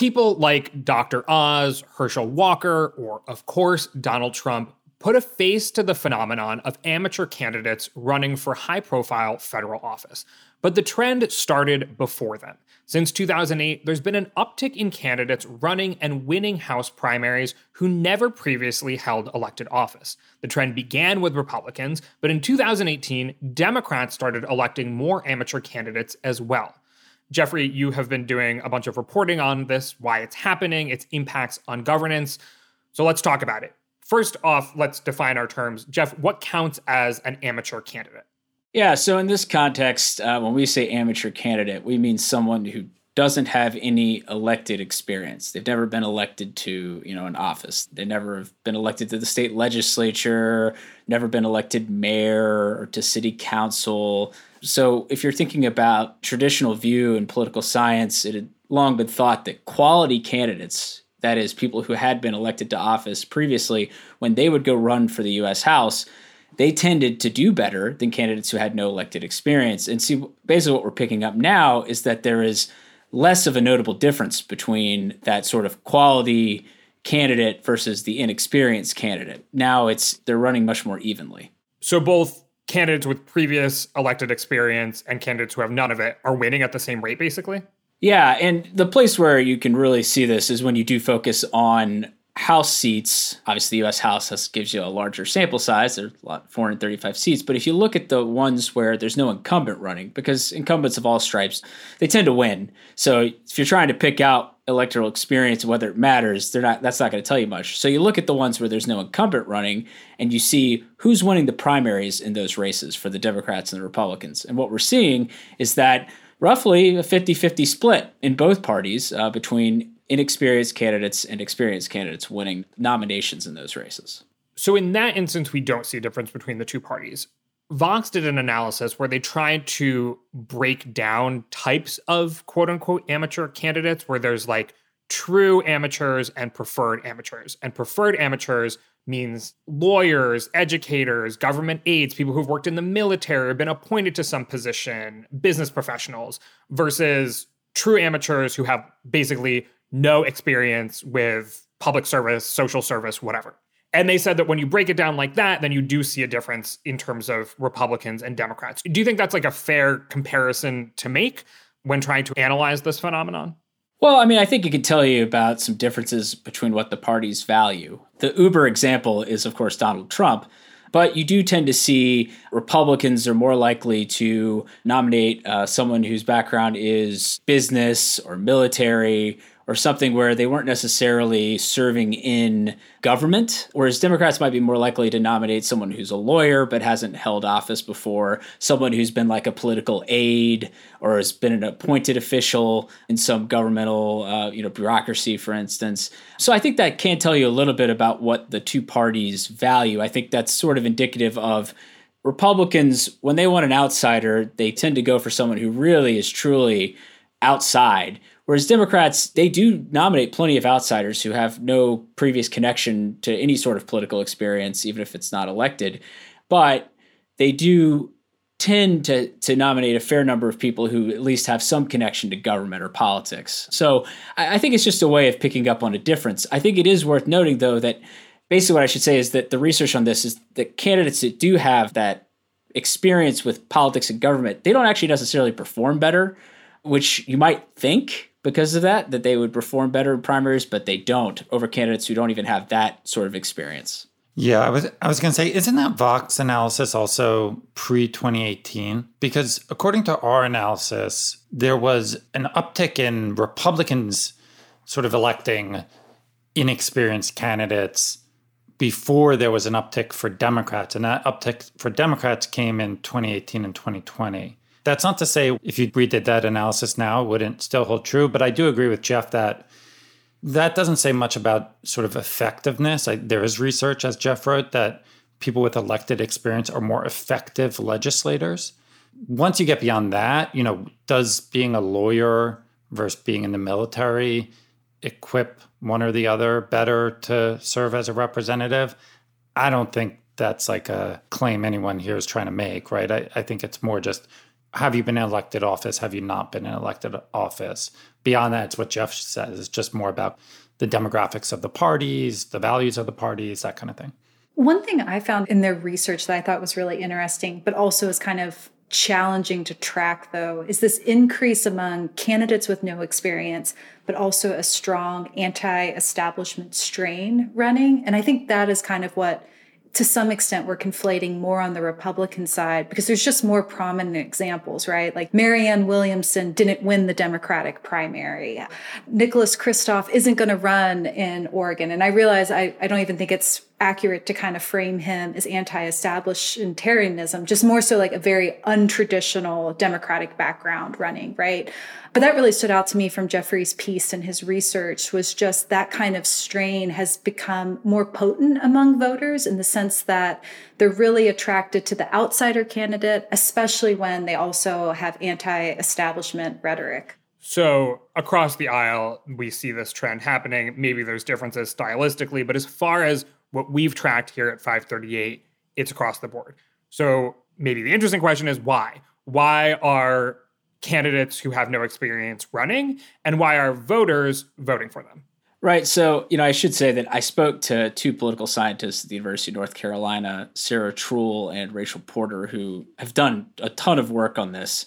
People like Dr. Oz, Herschel Walker, or, of course, Donald Trump put a face to the phenomenon of amateur candidates running for high profile federal office. But the trend started before then. Since 2008, there's been an uptick in candidates running and winning House primaries who never previously held elected office. The trend began with Republicans, but in 2018, Democrats started electing more amateur candidates as well. Geoffrey, you have been doing a bunch of reporting on this, why it's happening, its impacts on governance. So let's talk about it. First off, let's define our terms. Jeff, what counts as an amateur candidate? Yeah, so in this context, uh, when we say amateur candidate, we mean someone who doesn't have any elected experience. They've never been elected to, you know, an office. They never have been elected to the state legislature, never been elected mayor or to city council. So if you're thinking about traditional view in political science, it had long been thought that quality candidates, that is people who had been elected to office previously, when they would go run for the US House, they tended to do better than candidates who had no elected experience. And see, basically, what we're picking up now is that there is less of a notable difference between that sort of quality candidate versus the inexperienced candidate. Now it's they're running much more evenly. So both candidates with previous elected experience and candidates who have none of it are winning at the same rate, basically. Yeah, and the place where you can really see this is when you do focus on House seats, obviously the U.S. House has, gives you a larger sample size. Lot, 435 seats. But if you look at the ones where there's no incumbent running, because incumbents of all stripes, they tend to win. So if you're trying to pick out electoral experience, whether it matters, they're not. That's not going to tell you much. So you look at the ones where there's no incumbent running, and you see who's winning the primaries in those races for the Democrats and the Republicans. And what we're seeing is that roughly a 50-50 split in both parties uh, between inexperienced candidates and experienced candidates winning nominations in those races. So, in that instance, we don't see a difference between the two parties. Vox did an analysis where they tried to break down types of quote unquote amateur candidates, where there's like true amateurs and preferred amateurs. And preferred amateurs means lawyers, educators, government aides, people who've worked in the military or been appointed to some position, business professionals, versus true amateurs who have basically no experience with public service, social service, whatever. And they said that when you break it down like that, then you do see a difference in terms of Republicans and Democrats. Do you think that's like a fair comparison to make when trying to analyze this phenomenon? Well, I mean, I think it could tell you about some differences between what the parties value. The Uber example is, of course, Donald Trump. But you do tend to see Republicans are more likely to nominate uh, someone whose background is business or military or something where they weren't necessarily serving in government, whereas Democrats might be more likely to nominate someone who's a lawyer but hasn't held office before, someone who's been like a political aide or has been an appointed official in some governmental, uh, you know, bureaucracy, for instance. So I think that can tell you a little bit about what the two parties value. I think that's sort of indicative of Republicans, when they want an outsider, they tend to go for someone who really is truly outside Whereas Democrats, they do nominate plenty of outsiders who have no previous connection to any sort of political experience, even if it's not elected. But they do tend to, to nominate a fair number of people who at least have some connection to government or politics. So I, I think it's just a way of picking up on a difference. I think it is worth noting, though, that basically what I should say is that the research on this is that candidates that do have that experience with politics and government, they don't actually necessarily perform better, which you might think because of that, that they would perform better in primaries, but they don't over candidates who don't even have that sort of experience. Yeah, I was I was going to say, isn't that Vox analysis also pre 2018? Because according to our analysis, there was an uptick in Republicans sort of electing inexperienced candidates before there was an uptick for Democrats, and that uptick for Democrats came in 2018 and 2020. That's not to say if you redid that analysis now, it wouldn't still hold true, but I do agree with Jeff that that doesn't say much about sort of effectiveness. I, there is research, as Jeff wrote, that people with elected experience are more effective legislators. Once you get beyond that, you know, does being a lawyer versus being in the military equip one or the other better to serve as a representative? I don't think that's like a claim anyone here is trying to make, right? I, I think it's more just have you been in elected office? Have you not been in elected office? Beyond that, it's what Jeff says. It's just more about the demographics of the parties, the values of the parties, that kind of thing. One thing I found in their research that I thought was really interesting, but also is kind of challenging to track, though, is this increase among candidates with no experience, but also a strong anti establishment strain running. And I think that is kind of what to some extent we're conflating more on the Republican side because there's just more prominent examples, right? Like Marianne Williamson didn't win the Democratic primary. Nicholas Kristof isn't going to run in Oregon. And I realize I, I don't even think it's accurate to kind of frame him as anti-establishmentarianism, just more so like a very untraditional Democratic background running, right? But that really stood out to me from Geoffrey's piece and his research was just that kind of strain has become more potent among voters in the sense that they're really attracted to the outsider candidate, especially when they also have anti-establishment rhetoric. So across the aisle, we see this trend happening. Maybe there's differences stylistically, but as far as what we've tracked here at 538, it's across the board. So maybe the interesting question is why? Why are candidates who have no experience running and why are voters voting for them? Right. So, you know, I should say that I spoke to two political scientists at the University of North Carolina, Sarah Treul and Rachel Porter, who have done a ton of work on this.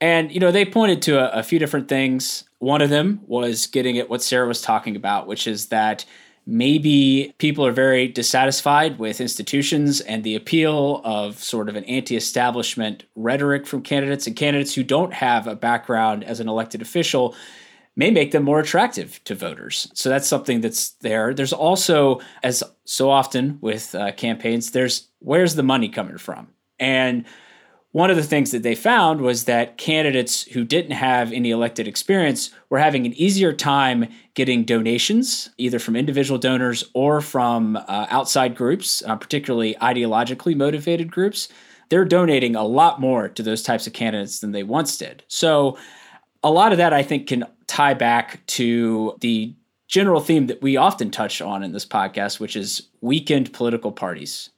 And, you know, they pointed to a, a few different things. One of them was getting at what Sarah was talking about, which is that maybe people are very dissatisfied with institutions and the appeal of sort of an anti establishment rhetoric from candidates, and candidates who don't have a background as an elected official may make them more attractive to voters. So that's something that's there. There's also, as so often with uh, campaigns, there's where's the money coming from? And one of the things that they found was that candidates who didn't have any elected experience were having an easier time getting donations, either from individual donors or from uh, outside groups, uh, particularly ideologically motivated groups. They're donating a lot more to those types of candidates than they once did. So, a lot of that I think can tie back to the general theme that we often touch on in this podcast, which is weakened political parties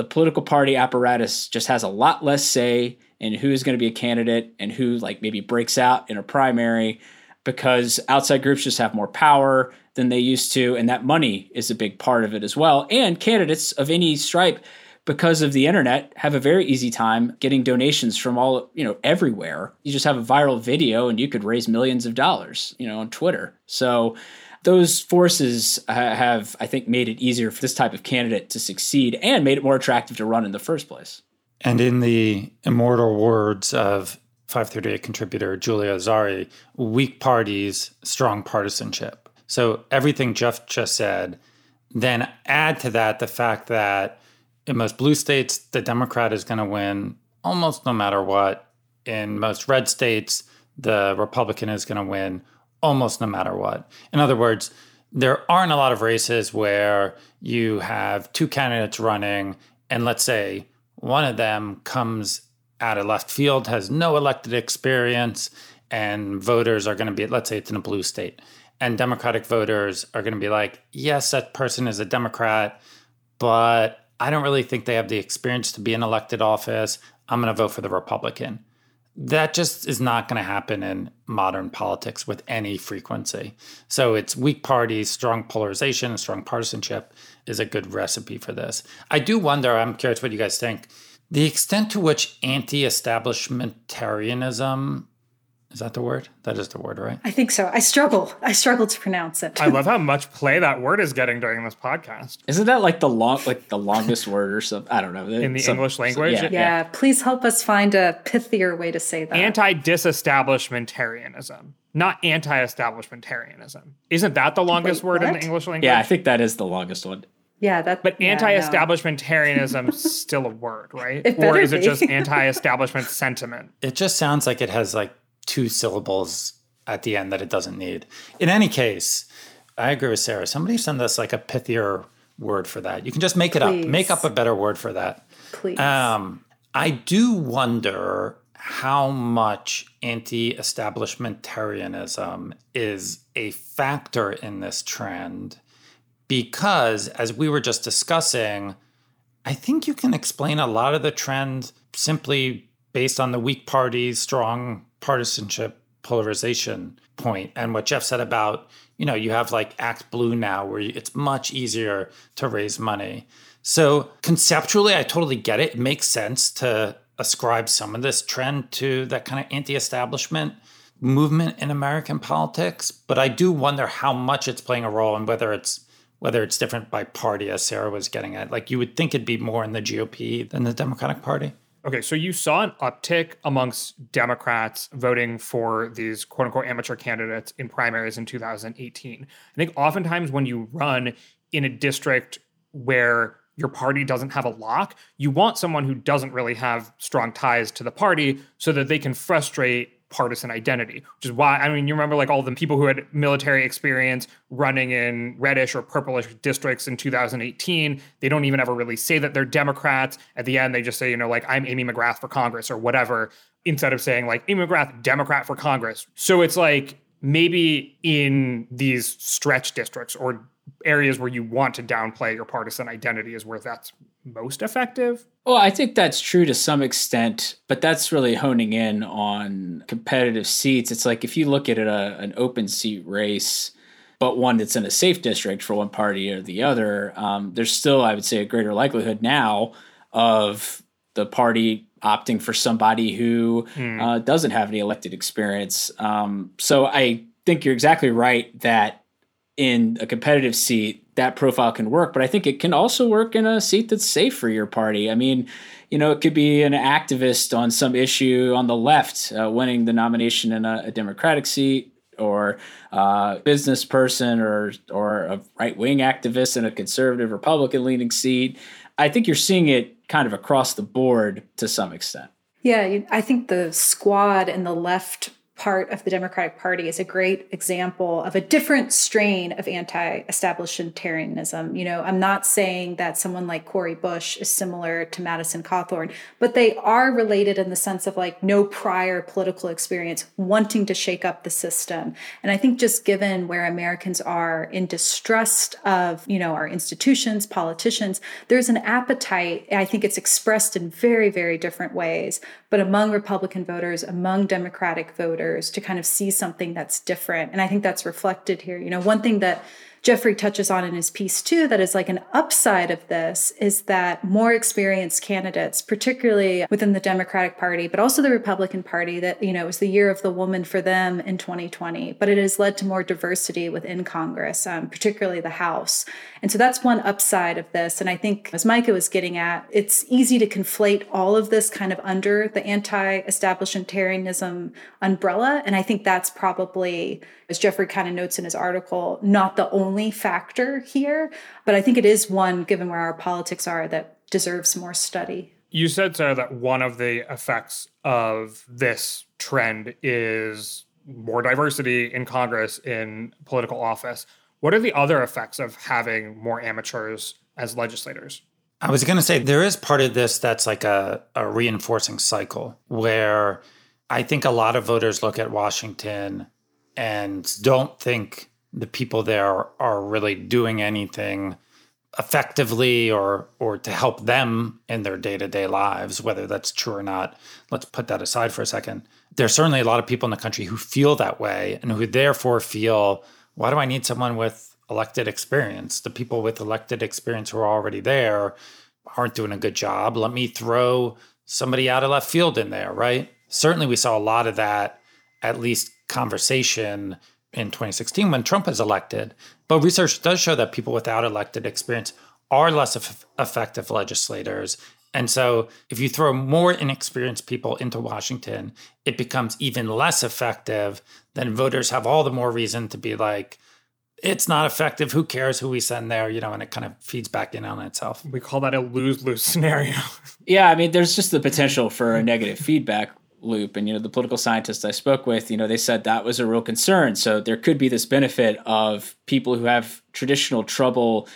the political party apparatus just has a lot less say in who's going to be a candidate and who like maybe breaks out in a primary because outside groups just have more power than they used to and that money is a big part of it as well. And candidates of any stripe because of the internet have a very easy time getting donations from all you know everywhere. You just have a viral video and you could raise millions of dollars you know on twitter. So those forces uh, have, I think, made it easier for this type of candidate to succeed and made it more attractive to run in the first place. And in the immortal words of 538 contributor Julia Azari, weak parties, strong partisanship. So everything Jeff just said, then add to that the fact that in most blue states, the Democrat is going to win almost no matter what. In most red states, the Republican is going to win almost no matter what. In other words, there aren't a lot of races where you have two candidates running, and let's say one of them comes out of left field, has no elected experience, and voters are going to be, let's say it's in a blue state, and Democratic voters are going to be like, yes, that person is a Democrat, but I don't really think they have the experience to be in elected office. I'm going to vote for the Republican that just is not going to happen in modern politics with any frequency. So it's weak parties, strong polarization, and strong partisanship is a good recipe for this. I do wonder, I'm curious what you guys think, the extent to which anti establishmentarianism Is that the word? That is the word, right? I think so. I struggle. I struggle to pronounce it. I love how much play that word is getting during this podcast. Isn't that like the long, like the longest word or something? I don't know. In the Some- English language? yeah, yeah, please help us find a pithier way to say that. Anti disestablishmentarianism, not anti establishmentarianism. Isn't that the longest Wait, word in the? English language? Yeah, I think that is the longest one. yeah, that. But yeah, anti-establishmentarianism is still a word, right? It or better is it be. just anti-establishment sentiment? It just sounds like it has like two syllables at the end that it doesn't need. In any case, I agree with Sarah. Somebody send us like a pithier word for that. You can just make it Please. up. Make up a better word for that. Please. Um, I do wonder how much anti establishmentarianism is a factor in this trend because, as we were just discussing, I think you can explain a lot of the trend simply based on the weak parties, strong partisanship, polarization point, and what Jeff said about you know you have like Act Blue now, where it's much easier to raise money. So conceptually, I totally get it. It makes sense to ascribe some of this trend to that kind of anti-establishment movement in American politics, but I do wonder how much it's playing a role and whether it's whether it's different by party, as Sarah was getting at. Like you would think it'd be more in the GOP than the Democratic Party. Okay, so you saw an uptick amongst Democrats voting for these quote unquote amateur candidates in primaries in 2018. I think oftentimes when you run in a district where your party doesn't have a lock, you want someone who doesn't really have strong ties to the party so that they can frustrate partisan identity, which is why, I mean, you remember like all the people who had military experience running in reddish or purplish districts in 2018. They don't even ever really say that they're Democrats. At the end, they just say, you know, like, I'm Amy McGrath for Congress or whatever, instead of saying, like, Amy McGrath, Democrat for Congress. So it's like maybe in these stretch districts or areas where you want to downplay your partisan identity is where that's most effective. Well, I think that's true to some extent, but that's really honing in on competitive seats. It's like if you look at it, a, an open seat race, but one that's in a safe district for one party or the other, um, there's still, I would say, a greater likelihood now of the party opting for somebody who uh, doesn't have any elected experience. Um, so I think you're exactly right that in a competitive seat, that profile can work, but I think it can also work in a seat that's safe for your party. I mean, you know, it could be an activist on some issue on the left uh, winning the nomination in a, a Democratic seat, or a business person, or or a right wing activist in a conservative Republican leaning seat. I think you're seeing it kind of across the board to some extent. Yeah, I think the squad and the left part of the Democratic Party is a great example of a different strain of anti-establishmentarianism. You know, I'm not saying that someone like Cori Bush is similar to Madison Cawthorn, but they are related in the sense of like no prior political experience, wanting to shake up the system. And I think just given where Americans are in distrust of, you know, our institutions, politicians, there's an appetite. I think it's expressed in very, very different ways, but among Republican voters, among Democratic voters, to kind of see something that's different. And I think that's reflected here. You know, one thing that Geoffrey touches on in his piece too, that is like an upside of this is that more experienced candidates, particularly within the Democratic Party, but also the Republican Party, that, you know, it was the year of the woman for them in 2020, but it has led to more diversity within Congress, um, particularly the House. And so that's one upside of this. And I think, as Micah was getting at, it's easy to conflate all of this kind of under the anti establishmentarianism umbrella. And I think that's probably, as Geoffrey kind of notes in his article, not the only factor here. But I think it is one, given where our politics are, that deserves more study. You said, Sarah, that one of the effects of this trend is more diversity in Congress, in political office. What are the other effects of having more amateurs as legislators? I was going to say there is part of this that's like a, a reinforcing cycle where I think a lot of voters look at Washington and don't think the people there are really doing anything effectively or or to help them in their day-to-day lives whether that's true or not. Let's put that aside for a second. There's certainly a lot of people in the country who feel that way and who therefore feel why do i need someone with elected experience? The people with elected experience who are already there aren't doing a good job. Let me throw somebody out of left field in there right? Certainly we saw a lot of that at least conversation in 2016 when Trump was elected. But research does show that people without elected experience are less effective legislators. And so, if you throw more inexperienced people into Washington, it becomes even less effective. Then voters have all the more reason to be like, it's not effective. Who cares who we send there? You know, and it kind of feeds back in on itself. We call that a lose lose scenario. yeah. I mean, there's just the potential for a negative feedback loop. And, you know, the political scientists I spoke with, you know, they said that was a real concern. So there could be this benefit of people who have traditional trouble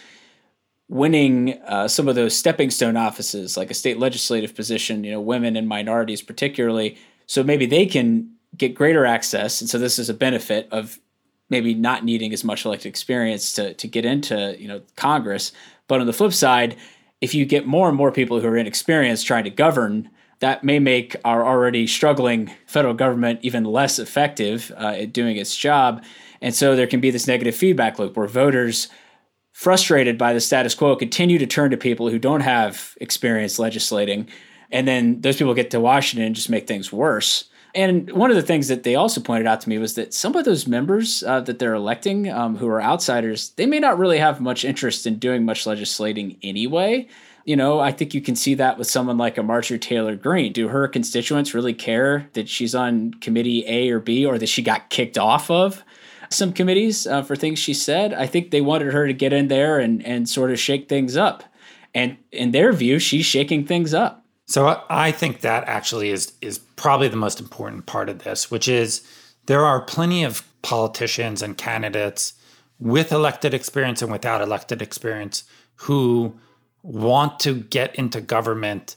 winning uh, some of those stepping stone offices, like a state legislative position, you know, women and minorities particularly. So maybe they can get greater access. And so this is a benefit of maybe not needing as much elected experience to, to get into, you know, Congress. But on the flip side, if you get more and more people who are inexperienced trying to govern, that may make our already struggling federal government even less effective uh, at doing its job. And so there can be this negative feedback loop where voters – frustrated by the status quo, continue to turn to people who don't have experience legislating. And then those people get to Washington and just make things worse. And one of the things that they also pointed out to me was that some of those members uh, that they're electing um, who are outsiders, they may not really have much interest in doing much legislating anyway. You know, I think you can see that with someone like a Marjorie Taylor Greene. Do her constituents really care that she's on committee A or B or that she got kicked off of? some committees uh, for things she said. I think they wanted her to get in there and and sort of shake things up. And in their view, she's shaking things up. So I think that actually is is probably the most important part of this, which is there are plenty of politicians and candidates with elected experience and without elected experience who want to get into government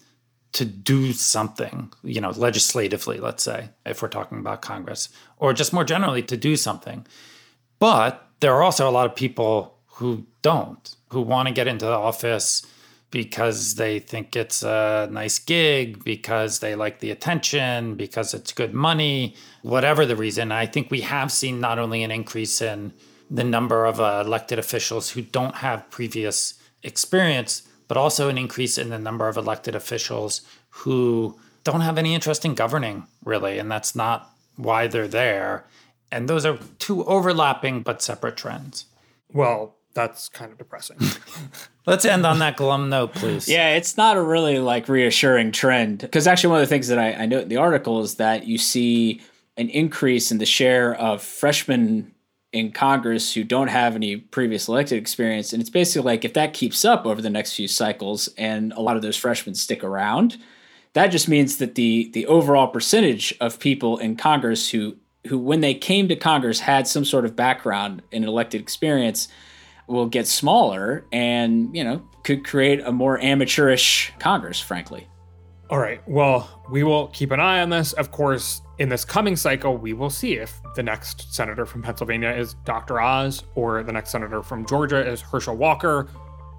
to do something, you know, legislatively, let's say, if we're talking about Congress, or just more generally to do something. But there are also a lot of people who don't, who want to get into the office because they think it's a nice gig, because they like the attention, because it's good money, whatever the reason. I think we have seen not only an increase in the number of uh, elected officials who don't have previous experience, but also an increase in the number of elected officials who don't have any interest in governing, really. And that's not why they're there. And those are two overlapping but separate trends. Well, that's kind of depressing. Let's end on that glum note, please. Yeah, it's not a really like reassuring trend. Because actually, one of the things that I, I note in the article is that you see an increase in the share of freshmen in Congress who don't have any previous elected experience. And it's basically like if that keeps up over the next few cycles and a lot of those freshmen stick around, that just means that the the overall percentage of people in Congress who who when they came to Congress had some sort of background in elected experience will get smaller and, you know, could create a more amateurish Congress, frankly. All right. Well, we will keep an eye on this. Of course, in this coming cycle, we will see if the next senator from Pennsylvania is Dr. Oz or the next senator from Georgia is Herschel Walker.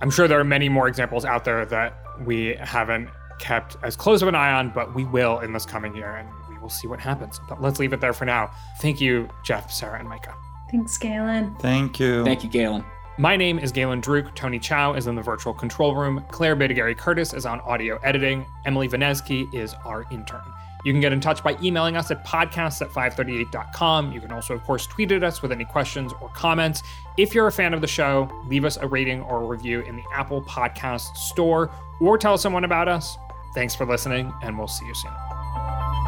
I'm sure there are many more examples out there that we haven't kept as close of an eye on, but we will in this coming year and we will see what happens. But let's leave it there for now. Thank you, Jeff, Sarah, and Micah. Thanks, Galen. Thank you. Thank you, Galen. My name is Galen Druke. Tony Chow is in the virtual control room. Claire Bidigare-Curtis is on audio editing. Emily Vanesky is our intern. You can get in touch by emailing us at podcasts at 538.com. You can also, of course, tweet at us with any questions or comments. If you're a fan of the show, leave us a rating or a review in the Apple Podcast Store or tell someone about us. Thanks for listening, and we'll see you soon.